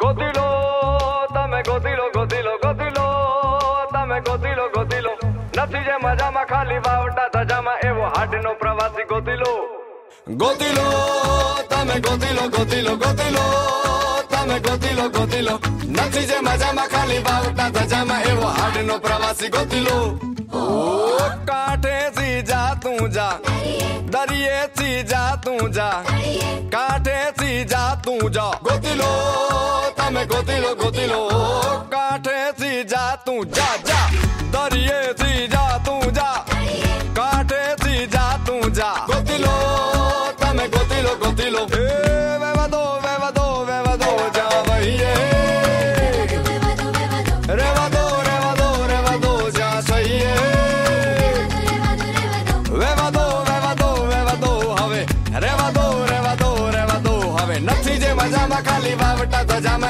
ગોતિલો તમે ગોતિલો ગોતિલો ગોતિલો તમે ગોતિલો ગોતિલો ગોતિલો નથીજે મજામાં ખાલી વાવટા તાજામાં એવો હાડનો પ્રવાસી ગોતિલો ગોતિલો તમે ગોતિલો ગોતિલો ગોતિલો તમે ગોતિલો ગોતિલો નથીજે મજામાં ખાલી વાવટા તાજામાં એવો હાડનો પ્રવાસી ગોતિલો ઓ કાટે સી જા તું જા દરિયે સી જા તું જા કાટે સી જા તું જા ગોતિલો ને ગોતીલો ગોતીલો કાંઠેથી જા તું જા જા દરિયેથી જા તું જા કાંઠેથી જા તું જા ગોતીલો તમે ગોતીલો ગોતીલો એ વેવાદો વેવાદો વેવાદો જા વહીએ રેવાદો રેવાદો રેવાદો જા સહીએ વેવાદો વેવાદો વેવાદો હવે રેવાદો રેવાદો રેવાદો હવે નથી જે મજામાં ખાલી વાવટા તો જામે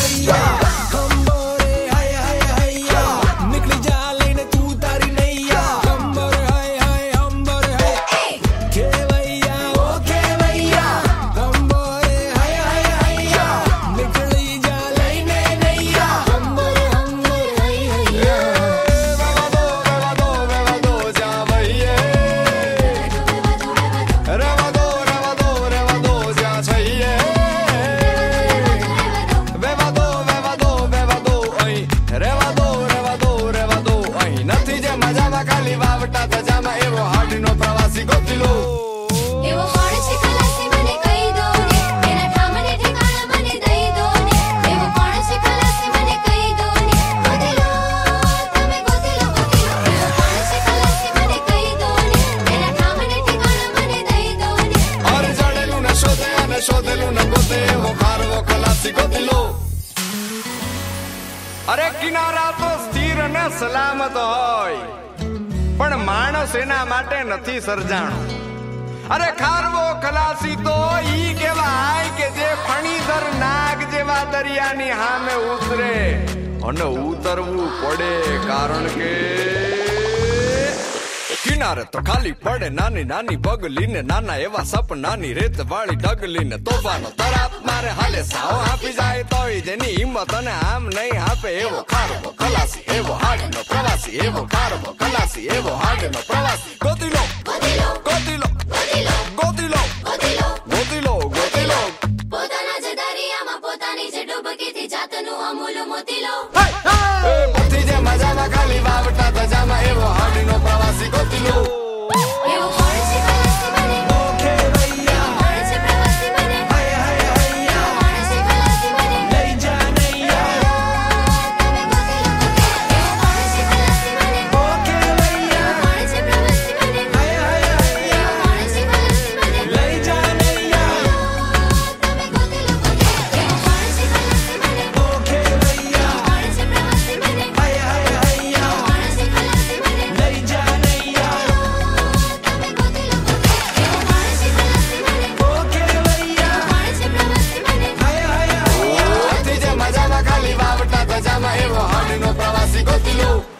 સિકોતિલો અરે કિનારા તો સ્થિર ને સલામત હોય પણ માણસ એના માટે નથી સર્જાણો અરે ખારવો ખલાસી તો ઈ કહેવાય કે જે ફણીધર નાગ જેવા દરિયાની સામે ઉતરે અને ઉતરવું પડે કારણ કે કિનારે તો ખાલી પડે નાની નાની પગલી ને નાના એવા સપનાની રેત વાળી ઢગલી ને તોફાનો તરાપ મારે હાલે સાવ આપી જાય તોય જેની હિંમત અને આમ નહીં આપે એવો ખારવો ખલાસી એવો હાડનો પ્રવાસી એવો ખારવો ખલાસી એવો હાડનો પ્રવાસી ગોતીલો ગોતી ગોતીલો ગોતીલો ગોતીલો પોતાના જ દરિયામાં પોતાની જ ડૂબકીથી જાતનું અમૂલ મોતીલો go to you.